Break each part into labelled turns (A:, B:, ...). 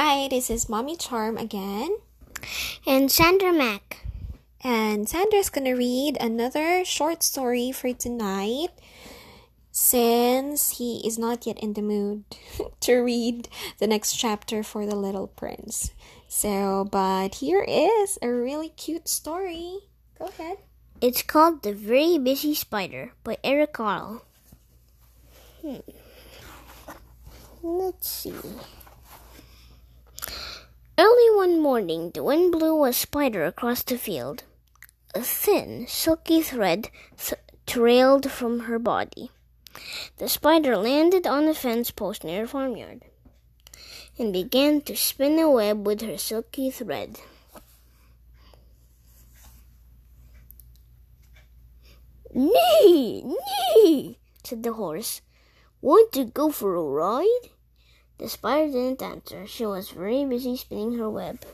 A: Hi, this is Mommy Charm again.
B: And Sandra Mack.
A: And Sandra's gonna read another short story for tonight since he is not yet in the mood to read the next chapter for The Little Prince. So, but here is a really cute story. Go ahead.
B: It's called The Very Busy Spider by Eric Carle. Hmm. Let's see. Early one morning, the wind blew a spider across the field. A thin, silky thread th- trailed from her body. The spider landed on a fence post near the farmyard and began to spin a web with her silky thread. Nee, nee, said the horse. Want to go for a ride? The spider didn't answer. She was very busy spinning her web.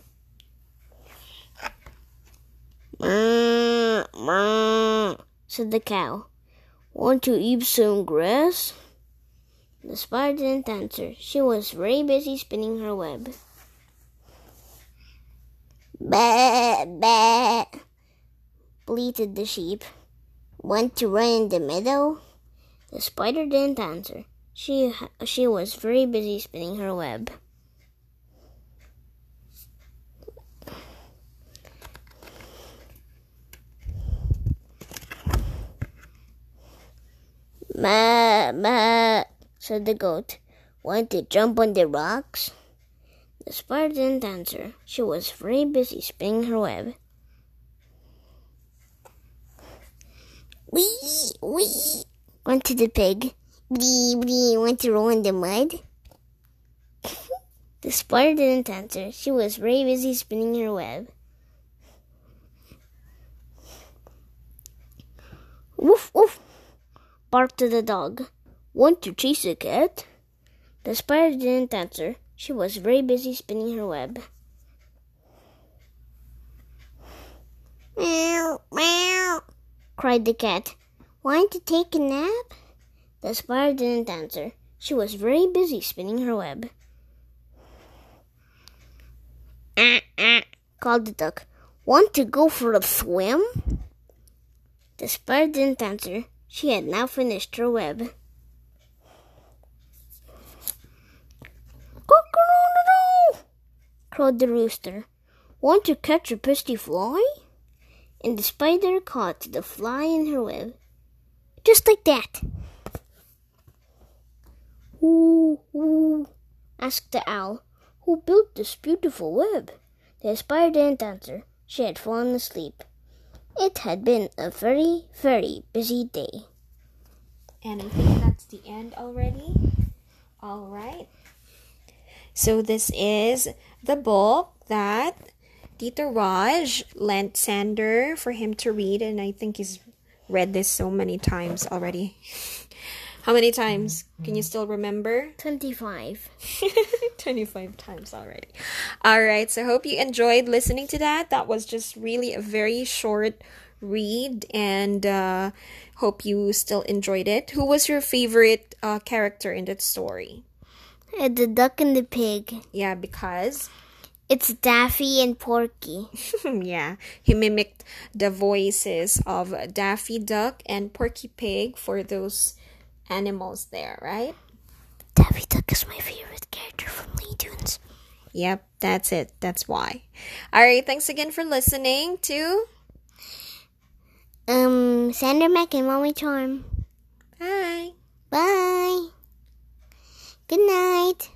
B: Said the cow. Want to eat some grass? The spider didn't answer. She was very busy spinning her web. Bah, bah, bleated the sheep. Want to run in the meadow? The spider didn't answer. She, she was very busy spinning her web. Ma, ma, said the goat. Want to jump on the rocks? The spider didn't answer. She was very busy spinning her web. Wee, wee, grunted the pig. Blee, blee, want to roll in the mud? the spider didn't answer. She was very busy spinning her web. Woof, woof, barked the dog. Want to chase a cat? The spider didn't answer. She was very busy spinning her web. Meow, meow, cried the cat. Want to take a nap? The spider didn't answer. She was very busy spinning her web. Called the duck. Want to go for a swim? The spider didn't answer. She had now finished her web. Crowed the rooster. Want to catch a pesky fly? And the spider caught the fly in her web. Just like that. Who, who, asked the owl, who built this beautiful web? The spider didn't answer. She had fallen asleep. It had been a very, very busy day.
A: And I think that's the end already. All right. So this is the book that Tito Raj lent Sander for him to read, and I think he's read this so many times already. How many times? Can you still remember?
B: 25.
A: 25 times already. All right, so hope you enjoyed listening to that. That was just really a very short read, and uh, hope you still enjoyed it. Who was your favorite uh, character in that story?
B: Uh, the duck and the pig.
A: Yeah, because
B: It's Daffy and Porky.
A: yeah, he mimicked the voices of Daffy Duck and Porky Pig for those animals there, right?
B: Daffy Duck is my favorite character from Looney Tunes.
A: Yep, that's it. That's why. All right, thanks again for listening to
B: Um, Sandra Mack and Mommy Charm.
A: Bye.
B: Bye. Good night.